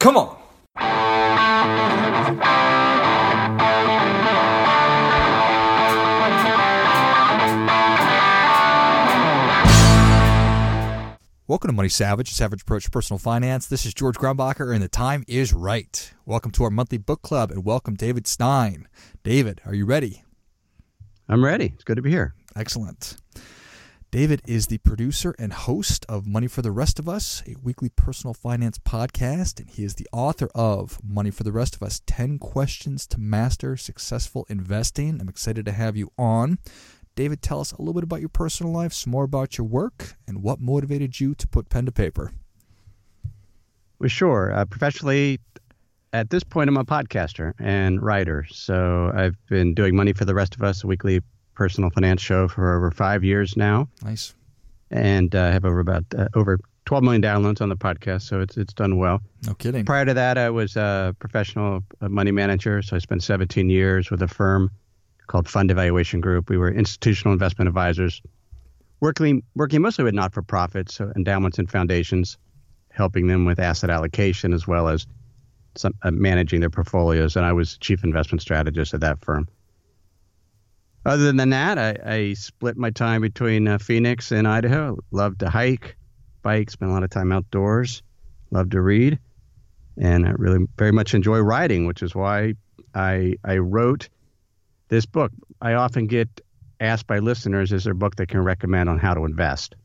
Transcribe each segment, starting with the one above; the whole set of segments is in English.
Come on. Welcome to Money Savage, Savage Approach to Personal Finance. This is George Grumbecher, and the time is right. Welcome to our monthly book club, and welcome David Stein. David, are you ready? I'm ready. It's good to be here. Excellent. David is the producer and host of Money for the Rest of Us, a weekly personal finance podcast, and he is the author of Money for the Rest of Us 10 Questions to Master Successful Investing. I'm excited to have you on. David, tell us a little bit about your personal life, some more about your work, and what motivated you to put pen to paper. Well, sure. Uh, professionally, at this point, I'm a podcaster and writer. So I've been doing Money for the Rest of Us, a weekly personal finance show for over five years now. Nice. And I uh, have over about uh, over 12 million downloads on the podcast, so it's it's done well. No kidding. Prior to that, I was a professional money manager, so I spent 17 years with a firm called Fund Evaluation Group. We were institutional investment advisors, working working mostly with not for profits, so endowments and foundations, helping them with asset allocation as well as some, uh, managing their portfolios. And I was chief investment strategist at that firm. Other than that, I, I split my time between uh, Phoenix and Idaho. Love to hike, bike, spend a lot of time outdoors. Love to read, and I really very much enjoy writing, which is why I I wrote this book, I often get asked by listeners, is there a book they can recommend on how to invest?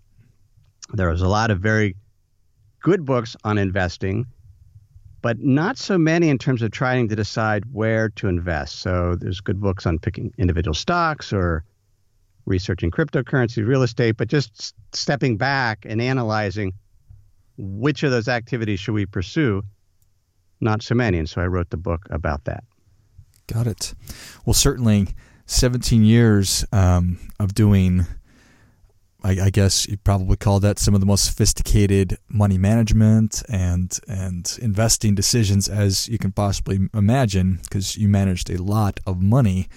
There is a lot of very good books on investing, but not so many in terms of trying to decide where to invest. So there's good books on picking individual stocks or researching cryptocurrency, real estate, but just stepping back and analyzing which of those activities should we pursue. Not so many. And so I wrote the book about that. Got it. Well, certainly 17 years um, of doing, I, I, guess you probably call that some of the most sophisticated money management and and investing decisions as you can possibly imagine, because you managed a lot of money,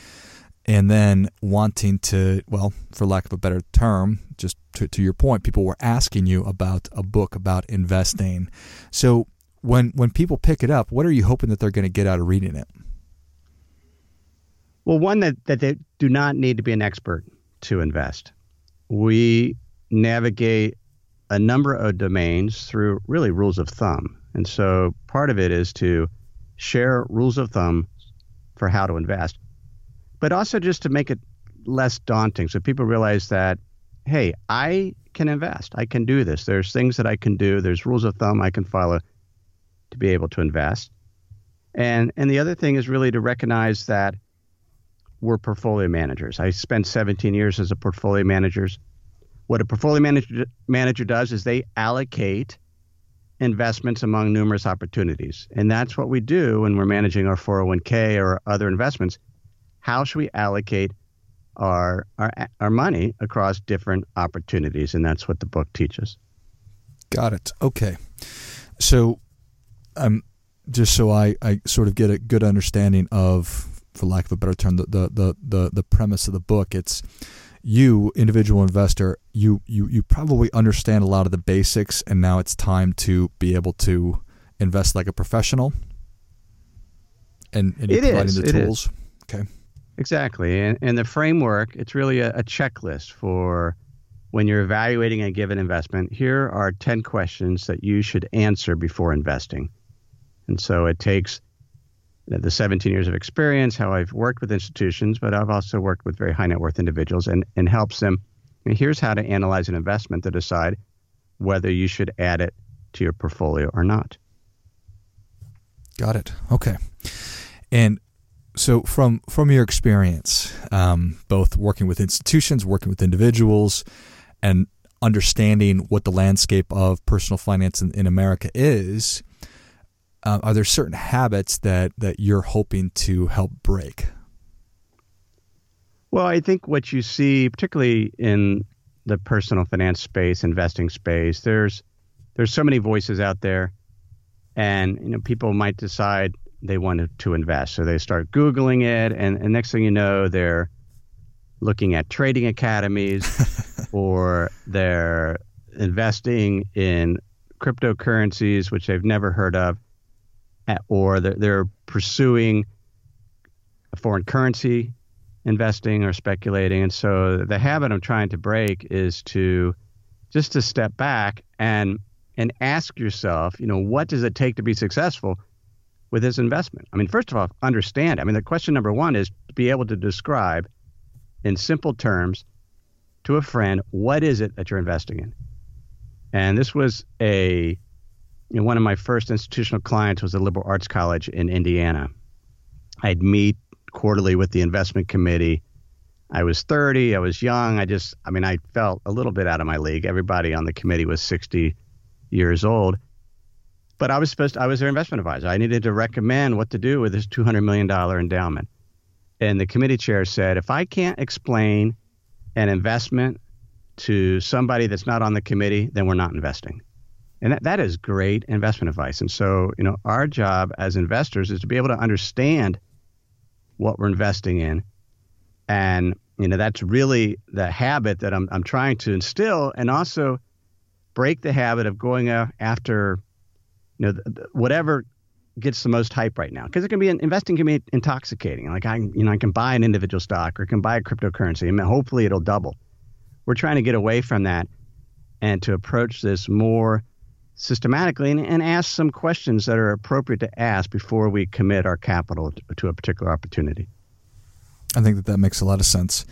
and then wanting to, well, for lack of a better term, just to, to your point, people were asking you about a book about investing. So when when people pick it up, what are you hoping that they're going to get out of reading it? Well, one that, that they do not need to be an expert to invest. We navigate a number of domains through really rules of thumb. And so part of it is to share rules of thumb for how to invest, but also just to make it less daunting so people realize that, hey, I can invest. I can do this. There's things that I can do. There's rules of thumb I can follow to be able to invest. And and the other thing is really to recognize that we're portfolio managers. I spent 17 years as a portfolio manager. What a portfolio manager, manager does is they allocate investments among numerous opportunities. And that's what we do when we're managing our 401k or other investments. How should we allocate our, our, our money across different opportunities? And that's what the book teaches. Got it. Okay. So, um, just so I, I sort of get a good understanding of for lack of a better term, the, the, the, the, the premise of the book. It's you, individual investor, you, you, you probably understand a lot of the basics, and now it's time to be able to invest like a professional. And, and you're it providing is, the tools. Is. Okay. Exactly. And, and the framework, it's really a, a checklist for when you're evaluating a given investment. Here are 10 questions that you should answer before investing. And so it takes the 17 years of experience, how I've worked with institutions, but I've also worked with very high net worth individuals and, and helps them. And here's how to analyze an investment to decide whether you should add it to your portfolio or not. Got it. Okay. And so from from your experience, um, both working with institutions, working with individuals, and understanding what the landscape of personal finance in, in America is, uh, are there certain habits that that you're hoping to help break? Well, I think what you see, particularly in the personal finance space, investing space, there's there's so many voices out there, and you know people might decide they want to invest, so they start googling it, and, and next thing you know, they're looking at trading academies, or they're investing in cryptocurrencies which they've never heard of or they're, they're pursuing a foreign currency investing or speculating. And so the habit I'm trying to break is to just to step back and and ask yourself, you know, what does it take to be successful with this investment? I mean, first of all, understand. I mean, the question number one is to be able to describe in simple terms to a friend what is it that you're investing in. And this was a one of my first institutional clients was a liberal arts college in Indiana. I'd meet quarterly with the investment committee. I was 30. I was young. I just, I mean, I felt a little bit out of my league. Everybody on the committee was 60 years old. But I was supposed to, I was their investment advisor. I needed to recommend what to do with this $200 million endowment. And the committee chair said, if I can't explain an investment to somebody that's not on the committee, then we're not investing. And that, that is great investment advice. And so, you know, our job as investors is to be able to understand what we're investing in. And, you know, that's really the habit that I'm, I'm trying to instill and also break the habit of going uh, after, you know, whatever gets the most hype right now. Because it can be, investing can be intoxicating. Like I, you know, I can buy an individual stock or I can buy a cryptocurrency and hopefully it'll double. We're trying to get away from that and to approach this more systematically and, and ask some questions that are appropriate to ask before we commit our capital to, to a particular opportunity. I think that that makes a lot of sense.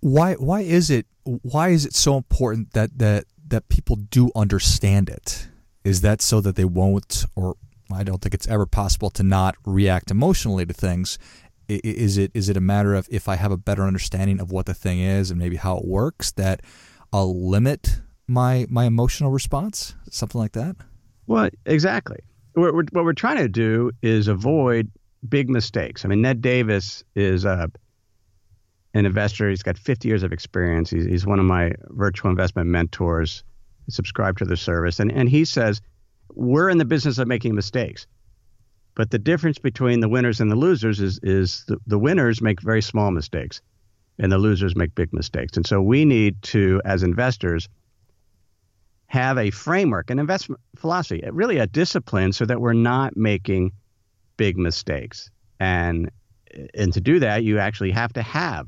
Why why is it why is it so important that that that people do understand it? Is that so that they won't or I don't think it's ever possible to not react emotionally to things. Is it is it a matter of if I have a better understanding of what the thing is and maybe how it works that I'll limit my my emotional response, something like that. Well, exactly. What we're, what we're trying to do is avoid big mistakes. I mean, Ned Davis is a uh, an investor. He's got 50 years of experience. He's, he's one of my virtual investment mentors. Subscribe to the service, and and he says we're in the business of making mistakes. But the difference between the winners and the losers is is the, the winners make very small mistakes, and the losers make big mistakes. And so we need to, as investors, have a framework, an investment philosophy, really a discipline so that we're not making big mistakes. And and to do that, you actually have to have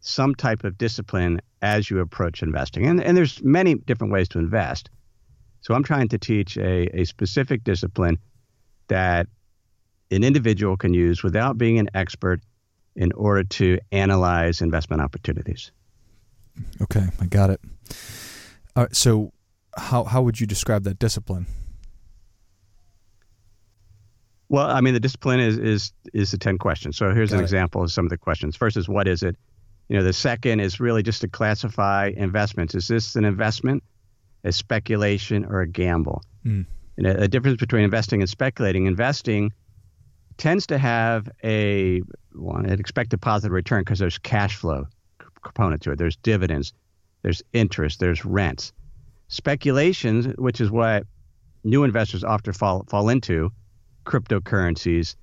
some type of discipline as you approach investing. And, and there's many different ways to invest. So I'm trying to teach a, a specific discipline that an individual can use without being an expert in order to analyze investment opportunities. Okay, I got it. All right, so how how would you describe that discipline? Well, I mean, the discipline is is is the ten questions. So here's Got an it. example of some of the questions. First is what is it? You know, the second is really just to classify investments. Is this an investment, a speculation, or a gamble? Mm. And a, a difference between investing and speculating. Investing tends to have a one an expected positive return because there's cash flow component to it. There's dividends, there's interest, there's rents speculations, which is what new investors often fall fall into, cryptocurrencies,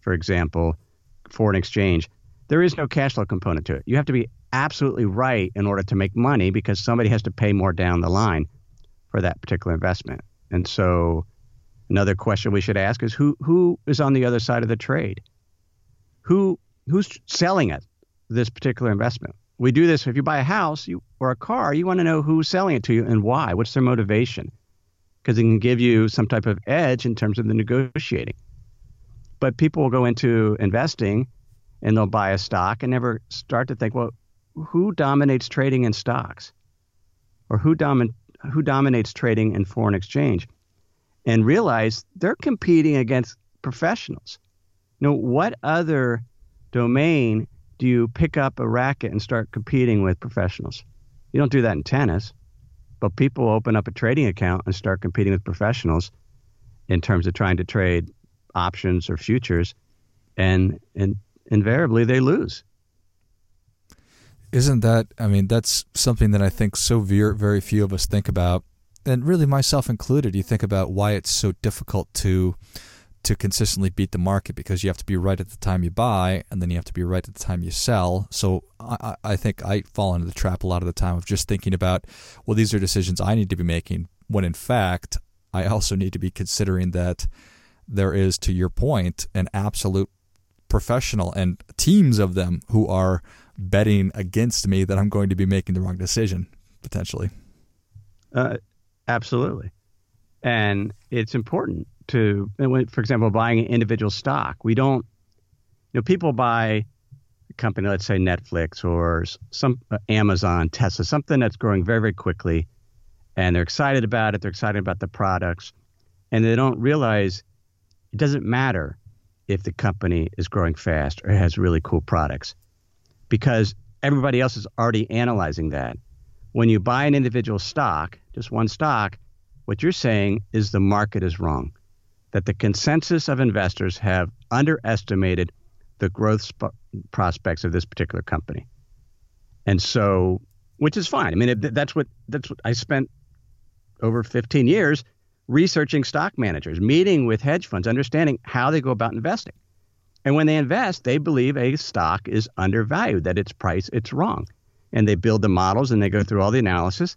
for example, foreign exchange. There is no cash flow component to it. You have to be absolutely right in order to make money because somebody has to pay more down the line for that particular investment. And so another question we should ask is who who is on the other side of the trade? Who who's selling it, this particular investment? We do this. If you buy a house you, or a car you want to know who's selling it to you and why. What's their motivation? Because it can give you some type of edge in terms of the negotiating. But people will go into investing and they'll buy a stock and never start to think well who dominates trading in stocks? Or who, domin- who dominates trading in foreign exchange? And realize they're competing against professionals. You know what other domain do you pick up a racket and start competing with professionals? You don't do that in tennis, but people open up a trading account and start competing with professionals in terms of trying to trade options or futures, and and invariably they lose. Isn't that? I mean, that's something that I think so very very few of us think about, and really myself included. You think about why it's so difficult to to consistently beat the market because you have to be right at the time you buy and then you have to be right at the time you sell. So I, I think I fall into the trap a lot of the time of just thinking about, well, these are decisions I need to be making when in fact I also need to be considering that there is, to your point, an absolute professional and teams of them who are betting against me that I'm going to be making the wrong decision potentially. Uh, absolutely. And it's important to, for example, buying an individual stock. We don't, you know, people buy a company, let's say Netflix or some uh, Amazon, Tesla, something that's growing very, very quickly, and they're excited about it. They're excited about the products, and they don't realize it doesn't matter if the company is growing fast or has really cool products because everybody else is already analyzing that. When you buy an individual stock, just one stock, what you're saying is the market is wrong, that the consensus of investors have underestimated the growth sp- prospects of this particular company. And so, which is fine. I mean, it, that's what that's what I spent over 15 years researching stock managers, meeting with hedge funds, understanding how they go about investing. And when they invest, they believe a stock is undervalued, that its price it's wrong. And they build the models and they go through all the analysis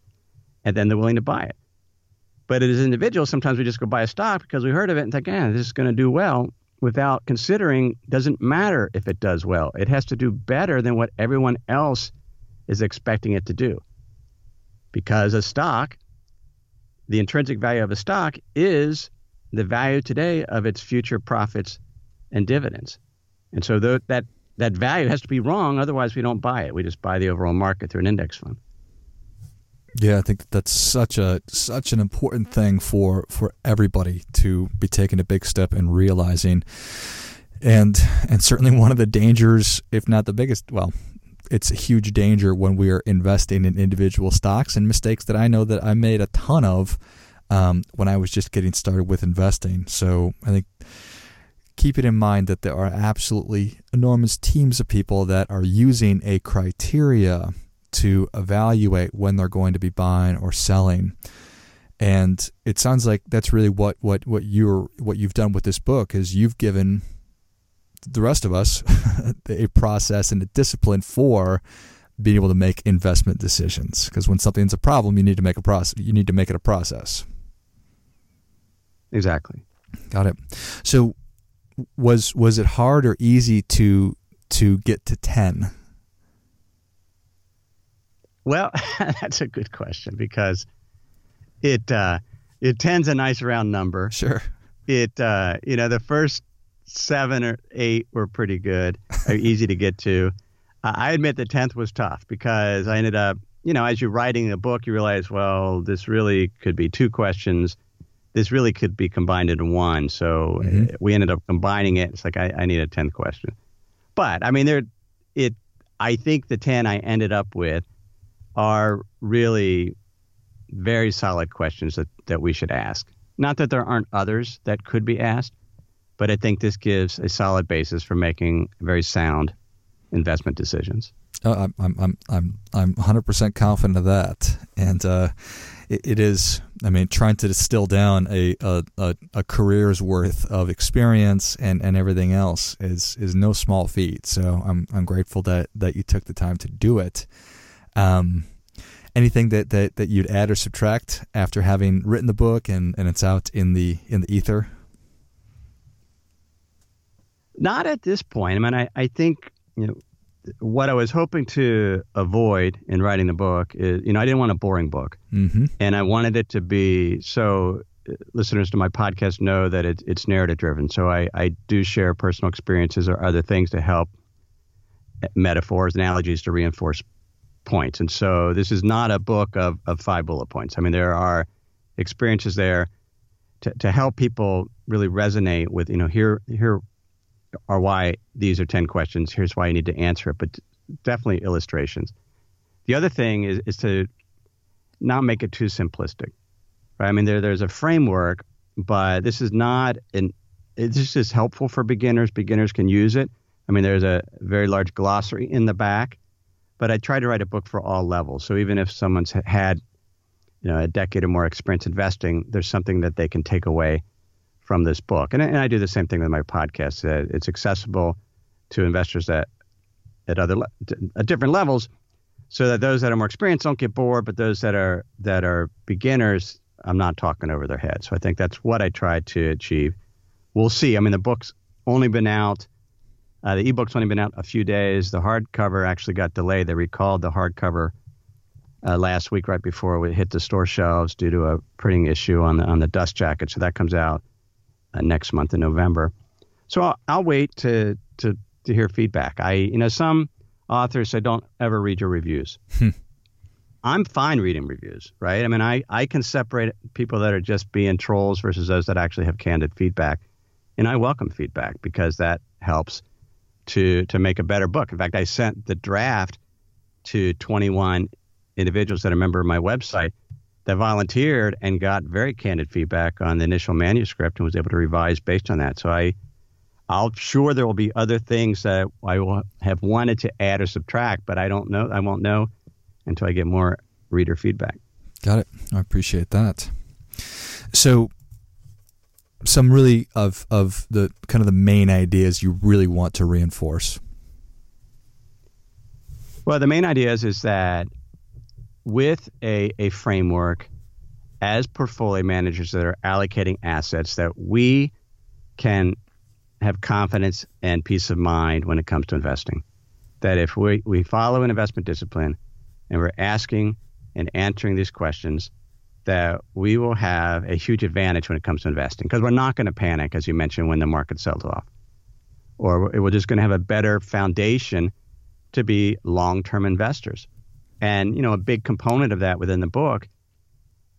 and then they're willing to buy it. But as individuals, sometimes we just go buy a stock because we heard of it and think, yeah, this is going to do well without considering doesn't matter if it does well. It has to do better than what everyone else is expecting it to do. Because a stock, the intrinsic value of a stock is the value today of its future profits and dividends. And so the, that that value has to be wrong. Otherwise, we don't buy it. We just buy the overall market through an index fund. Yeah, I think that that's such a such an important thing for for everybody to be taking a big step and realizing, and and certainly one of the dangers, if not the biggest, well, it's a huge danger when we are investing in individual stocks and mistakes that I know that I made a ton of um, when I was just getting started with investing. So I think keep it in mind that there are absolutely enormous teams of people that are using a criteria to evaluate when they're going to be buying or selling. And it sounds like that's really what, what, what you're what you've done with this book is you've given the rest of us a process and a discipline for being able to make investment decisions. Because when something's a problem, you need to make a process. You need to make it a process. Exactly. Got it. So was was it hard or easy to to get to 10 well that's a good question because it uh it tens a nice round number sure it uh you know the first seven or eight were pretty good easy to get to uh, i admit the 10th was tough because i ended up you know as you're writing a book you realize well this really could be two questions this really could be combined into one. So mm-hmm. we ended up combining it. It's like I, I need a tenth question, but I mean, there, it. I think the ten I ended up with are really very solid questions that that we should ask. Not that there aren't others that could be asked, but I think this gives a solid basis for making very sound investment decisions. I'm I'm I'm I'm I'm 100% confident of that, and uh, it, it is. I mean, trying to distill down a, a, a, a, career's worth of experience and, and everything else is is no small feat. So I'm I'm grateful that that you took the time to do it. Um, anything that, that, that you'd add or subtract after having written the book and, and it's out in the in the ether? Not at this point. I mean, I, I think you know what I was hoping to avoid in writing the book is, you know, I didn't want a boring book, mm-hmm. and I wanted it to be so. Uh, listeners to my podcast know that it, it's narrative driven, so I, I do share personal experiences or other things to help uh, metaphors, analogies to reinforce points. And so this is not a book of, of five bullet points. I mean, there are experiences there to, to help people really resonate with, you know, here here are why these are 10 questions. Here's why you need to answer it, but definitely illustrations. The other thing is, is to not make it too simplistic. Right? I mean, there, there's a framework, but this is not an, this is helpful for beginners. Beginners can use it. I mean, there's a very large glossary in the back, but I try to write a book for all levels. So even if someone's had, you know, a decade or more experience investing, there's something that they can take away from this book. And, and I do the same thing with my podcast. Uh, it's accessible to investors at at other at different levels, so that those that are more experienced don't get bored, but those that are that are beginners, I'm not talking over their head. So I think that's what I try to achieve we'll see. I mean, the book's only been out. Uh, the ebook's only been out a few days. The hardcover actually got delayed. They recalled the hardcover uh, last week, right before we hit the store shelves, due to a printing issue on the on the dust jacket. So that comes out uh, next month in November. So I'll, I'll wait to to to hear feedback. I you know some authors say don't ever read your reviews. Hmm. I'm fine reading reviews, right? I mean, I, I can separate people that are just being trolls versus those that actually have candid feedback. And I welcome feedback because that helps to to make a better book. In fact, I sent the draft to 21 individuals that are a member of my website that volunteered and got very candid feedback on the initial manuscript and was able to revise based on that. So I I'll sure there will be other things that I will have wanted to add or subtract, but I don't know. I won't know until I get more reader feedback. Got it. I appreciate that. So, some really of of the kind of the main ideas you really want to reinforce. Well, the main ideas is that with a, a framework as portfolio managers that are allocating assets that we can have confidence and peace of mind when it comes to investing. That if we, we follow an investment discipline and we're asking and answering these questions, that we will have a huge advantage when it comes to investing because we're not going to panic, as you mentioned, when the market sells off. Or we're just going to have a better foundation to be long term investors. And, you know, a big component of that within the book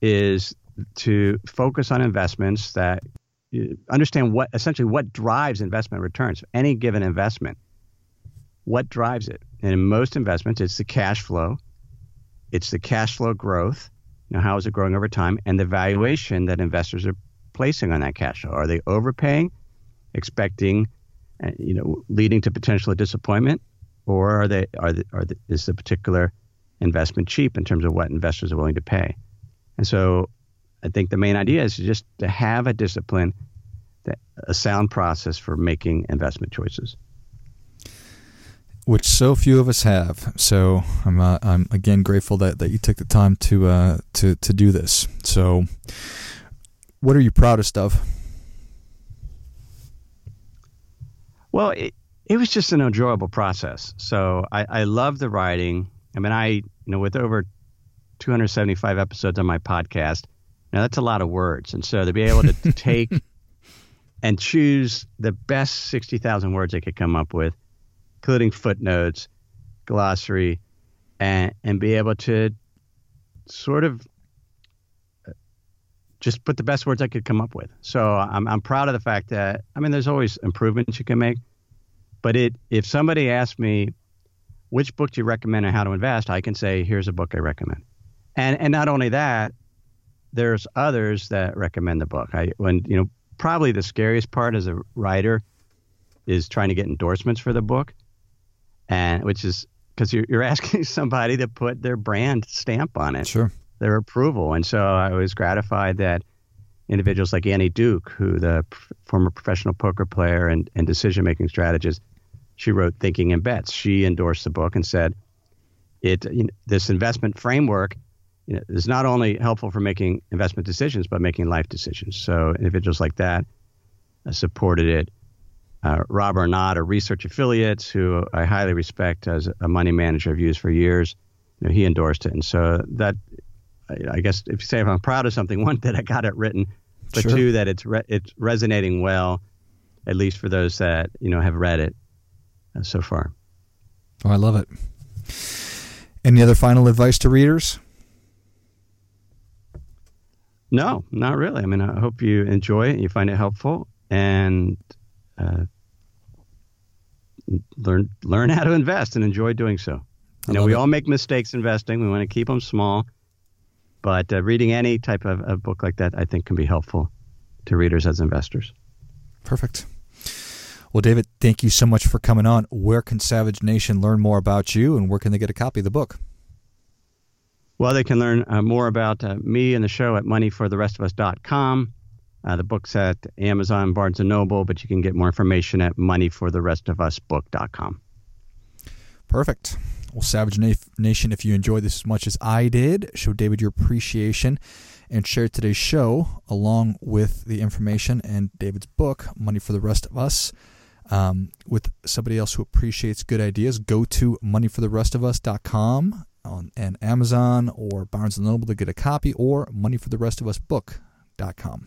is to focus on investments that understand what essentially what drives investment returns. Any given investment, what drives it? And in most investments, it's the cash flow, it's the cash flow growth. Know, how is it growing over time, and the valuation that investors are placing on that cash flow. Are they overpaying, expecting, uh, you know, leading to potential disappointment, or are they are they, are the, is the particular investment cheap in terms of what investors are willing to pay? And so I think the main idea is just to have a discipline, that, a sound process for making investment choices. Which so few of us have. So I'm, uh, I'm again grateful that, that you took the time to uh, to to do this. So, what are you proudest of? Well, it, it was just an enjoyable process. So I, I love the writing. I mean, I you know with over 275 episodes on my podcast, now that's a lot of words, and so to be able to, take and choose the best 60,000 words I could come up with, including footnotes, glossary, and and be able to sort of uh, just put the best words I could come up with. So I'm I'm proud of the fact that I mean there's always improvements you can make, but it if somebody asks me which book do you recommend and how to invest, I can say here's a book I recommend. And and not only that, there's others that recommend the book. I when you know probably the scariest part as a writer is trying to get endorsements for the book, and which is because you're you're asking somebody to put their brand stamp on it, sure, their approval. And so I was gratified that individuals like Annie Duke, who the former professional poker player and, and decision making strategist, she wrote Thinking in Bets. She endorsed the book and said it you know, this investment framework you know, is not only helpful for making investment decisions, but making life decisions. So individuals like that uh, supported it. Uh, Rob Arnott, a research affiliate who I highly respect as a money manager I've used for years, you know, he endorsed it. And so that, I, guess, if you say if I'm proud of something, one that I got it written, but sure. two that it's re- it's resonating well, at least for those that you know have read it uh, so far. Oh, I love it. Any other final advice to readers? No, not really. I mean, I hope you enjoy it, and you find it helpful, and uh, learn learn how to invest and enjoy doing so. You know, we it. all make mistakes investing. We want to keep them small, but uh, reading any type of, of book like that, I think, can be helpful to readers as investors. Perfect. Well, David, thank you so much for coming on. Where can Savage Nation learn more about you, and where can they get a copy of the book? Well, they can learn uh, more about uh, me and the show at moneyfortherestofus.com. Uh, the book's at Amazon, Barnes & Noble, but you can get more information at moneyfortherestofusbook.com. Perfect. Well, Savage Nation, if you enjoyed this as much as I did, show David your appreciation and share today's show along with the information and David's book, Money for the Rest of Us, um, with somebody else who appreciates good ideas, go to moneyfortherestofus.com on and Amazon or Barnes & Noble to get a copy or moneyfortherestofusbook.com.